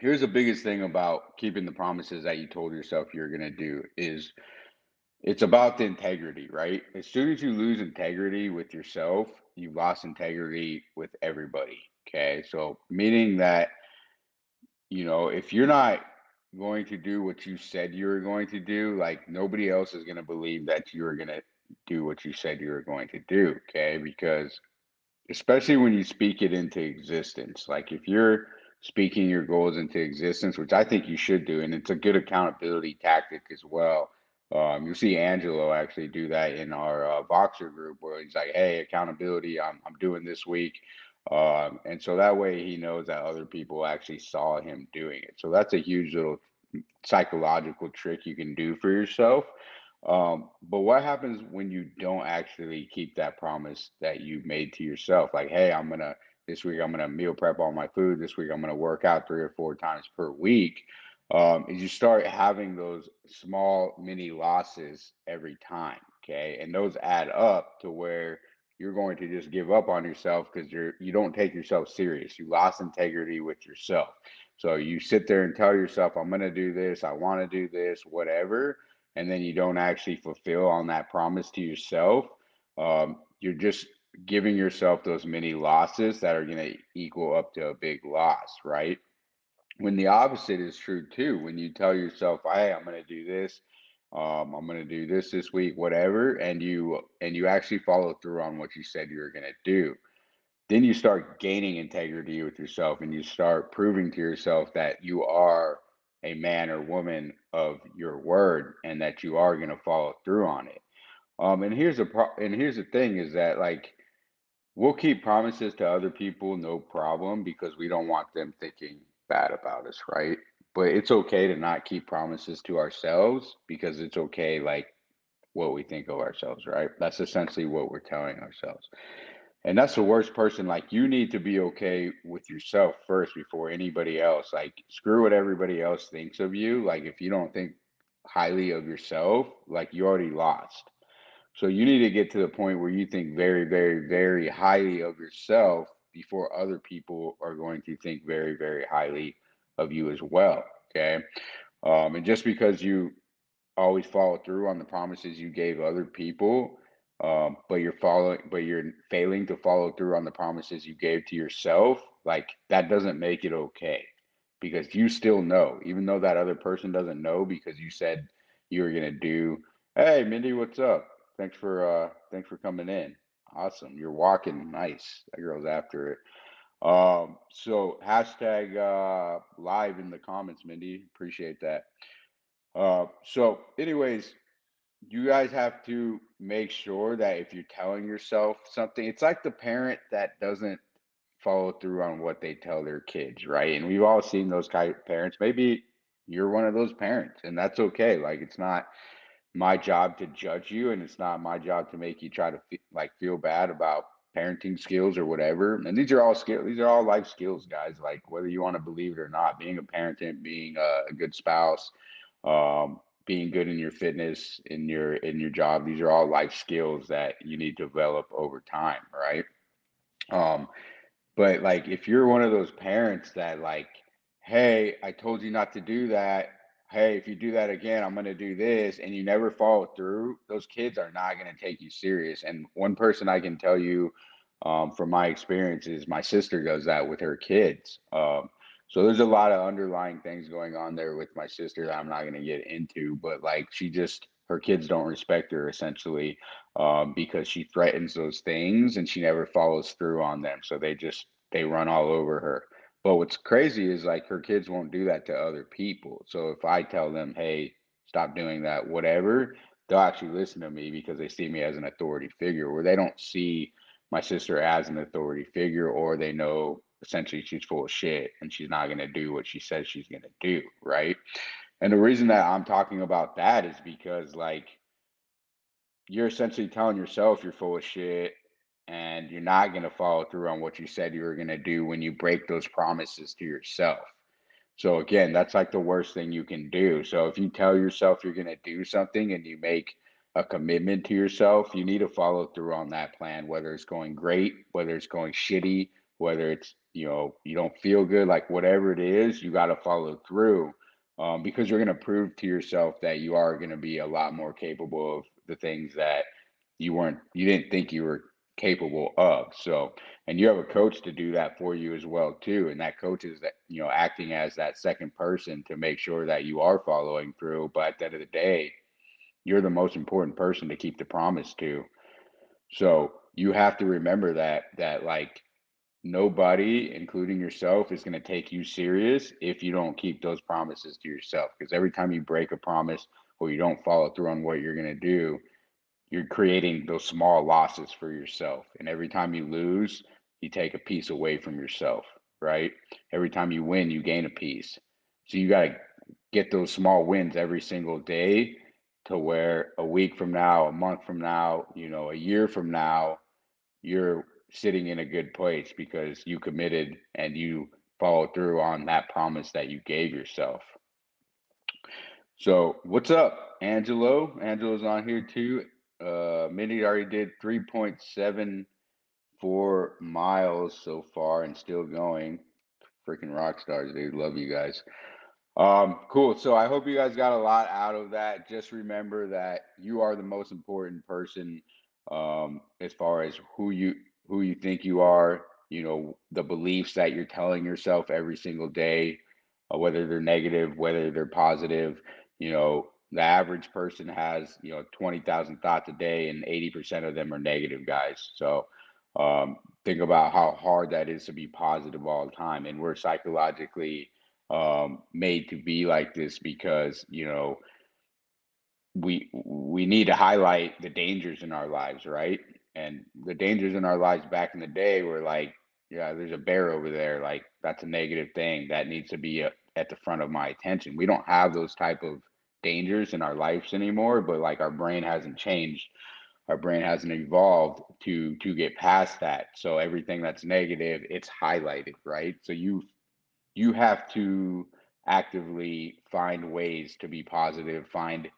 here's the biggest thing about keeping the promises that you told yourself you're going to do is it's about the integrity, right? As soon as you lose integrity with yourself, you've lost integrity with everybody. Okay. So, meaning that, you know, if you're not going to do what you said you were going to do, like nobody else is going to believe that you are going to do what you said you were going to do. Okay. Because especially when you speak it into existence, like if you're speaking your goals into existence, which I think you should do, and it's a good accountability tactic as well um, you'll see Angelo actually do that in our uh, Voxer group where he's like, "Hey, accountability, I'm I'm doing this week," um, and so that way he knows that other people actually saw him doing it. So that's a huge little psychological trick you can do for yourself. Um, but what happens when you don't actually keep that promise that you made to yourself? Like, hey, I'm gonna this week I'm gonna meal prep all my food. This week I'm gonna work out three or four times per week um, is you start having those small mini losses every time. Okay. And those add up to where you're going to just give up on yourself because you're you don't take yourself serious. You lost integrity with yourself. So you sit there and tell yourself, I'm gonna do this, I want to do this, whatever, and then you don't actually fulfill on that promise to yourself. Um, you're just giving yourself those mini losses that are gonna equal up to a big loss, right? when the opposite is true too when you tell yourself hey i'm going to do this um, i'm going to do this this week whatever and you and you actually follow through on what you said you were going to do then you start gaining integrity with yourself and you start proving to yourself that you are a man or woman of your word and that you are going to follow through on it um, and here's a pro- and here's the thing is that like we'll keep promises to other people no problem because we don't want them thinking bad about us, right? But it's okay to not keep promises to ourselves because it's okay, like what we think of ourselves, right? That's essentially what we're telling ourselves. And that's the worst person. Like, you need to be okay with yourself first before anybody else. Like, screw what everybody else thinks of you. Like, if you don't think highly of yourself, like, you already lost. So, you need to get to the point where you think very, very, very highly of yourself before other people are going to think very, very highly of you as well. Okay. Um, and just because you always follow through on the promises you gave other people, um, but you're following, but you're failing to follow through on the promises you gave to yourself, like that doesn't make it okay because you still know, even though that other person doesn't know because you said you were going to do, Hey, Mindy, what's up? Thanks for, uh, thanks for coming in. Awesome. You're walking nice. That girl's after it. Um, so hashtag uh live in the comments, Mindy. Appreciate that. Uh so anyways, you guys have to make sure that if you're telling yourself something, it's like the parent that doesn't follow through on what they tell their kids, right? And we've all seen those kind of parents. Maybe you're one of those parents, and that's okay. Like it's not my job to judge you and it's not my job to make you try to fe- like feel bad about parenting skills or whatever. And these are all skills these are all life skills guys like whether you want to believe it or not being a parent and being a, a good spouse um, being good in your fitness in your in your job these are all life skills that you need to develop over time right? Um, but like if you're one of those parents that like hey i told you not to do that hey, if you do that again, I'm going to do this, and you never follow through, those kids are not going to take you serious. And one person I can tell you um, from my experience is my sister does that with her kids. Um, so there's a lot of underlying things going on there with my sister that I'm not going to get into, but like she just, her kids don't respect her essentially um, because she threatens those things and she never follows through on them. So they just, they run all over her. But what's crazy is like her kids won't do that to other people. So if I tell them, hey, stop doing that, whatever, they'll actually listen to me because they see me as an authority figure, where they don't see my sister as an authority figure, or they know essentially she's full of shit and she's not going to do what she says she's going to do. Right. And the reason that I'm talking about that is because, like, you're essentially telling yourself you're full of shit and you're not going to follow through on what you said you were going to do when you break those promises to yourself. So again, that's like the worst thing you can do. So if you tell yourself you're going to do something and you make a commitment to yourself, you need to follow through on that plan, whether it's going great, whether it's going shitty, whether it's you know you don't feel good like whatever it is you got to follow through um, because you're going to prove to yourself that you are going to be a lot more capable of the things that you weren't you didn't think you were capable of so and you have a coach to do that for you as well too and that coach is that you know acting as that second person to make sure that you are following through but at the end of the day you're the most important person to keep the promise to so you have to remember that that like nobody, including yourself, is going to take you serious if you don't keep those promises to yourself. Because every time you break a promise or you don't follow through on what you're going to do, you're creating those small losses for yourself. And every time you lose, you take a piece away from yourself, right? Every time you win, you gain a piece. So you got to get those small wins every single day to where a week from now, a month from now, you know, a year from now, you're sitting in a good place because you committed and you followed through on that promise that you gave yourself. So, what's up, Angelo? Angelo's on here too. Uh, Mindy already did 3.74 miles so far and still going. Freaking rock stars, dude. Love you guys. Um, cool. So I hope you guys got a lot out of that. Just remember that you are the most important person um, as far as who you who you think you are, you know, the beliefs that you're telling yourself every single day, uh, whether they're negative, whether they're positive. You know, the average person has, you know, 20,000 thoughts a day and 80% of them are negative, guys. So um, think about how hard that is to be positive all the time. And we're psychologically um, made to be like this because, you know, we we need to highlight the dangers in our lives, right? And the dangers in our lives back in the day were like, yeah, there's a bear over there. Like that's a negative thing that needs to be a, uh, at the front of my attention. We don't have those type of dangers in our lives anymore, but like our brain hasn't changed. Our brain hasn't evolved to to get past that. So everything that's negative, it's highlighted, right? So you you have to actively find ways to be positive, find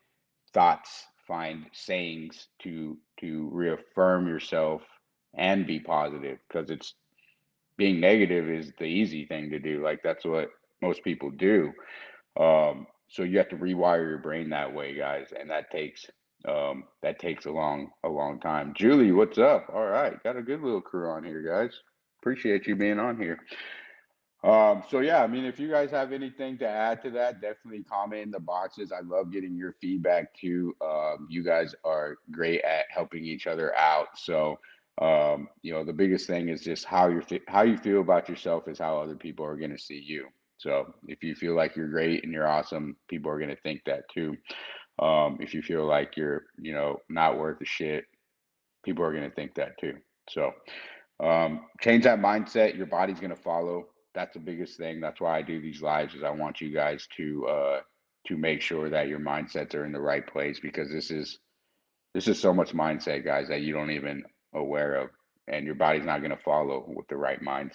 thoughts, find sayings to to reaffirm yourself and be positive because it's being negative is the easy thing to do. Like that's what most people do. Um, so you have to rewire your brain that way, guys, and that takes um, that takes a long a long time. Julie, what's up? All right, got a good little crew on here, guys. Appreciate you being on here. Um, so yeah, I mean, if you guys have anything to add to that, definitely comment in the boxes. I love getting your feedback too. Um, you guys are great at helping each other out. So, um, you know, the biggest thing is just how you how you feel about yourself is how other people are going to see you. So, if you feel like you're great and you're awesome, people are going to think that too. Um, if you feel like you're, you know, not worth a shit, people are going to think that too. So, um, change that mindset. Your body's going to follow that's the biggest thing. That's why I do these lives is I want you guys to uh to make sure that your mindsets are in the right place because this is this is so much mindset, guys, that you don't even aware of, and your body's not going to follow with the right minds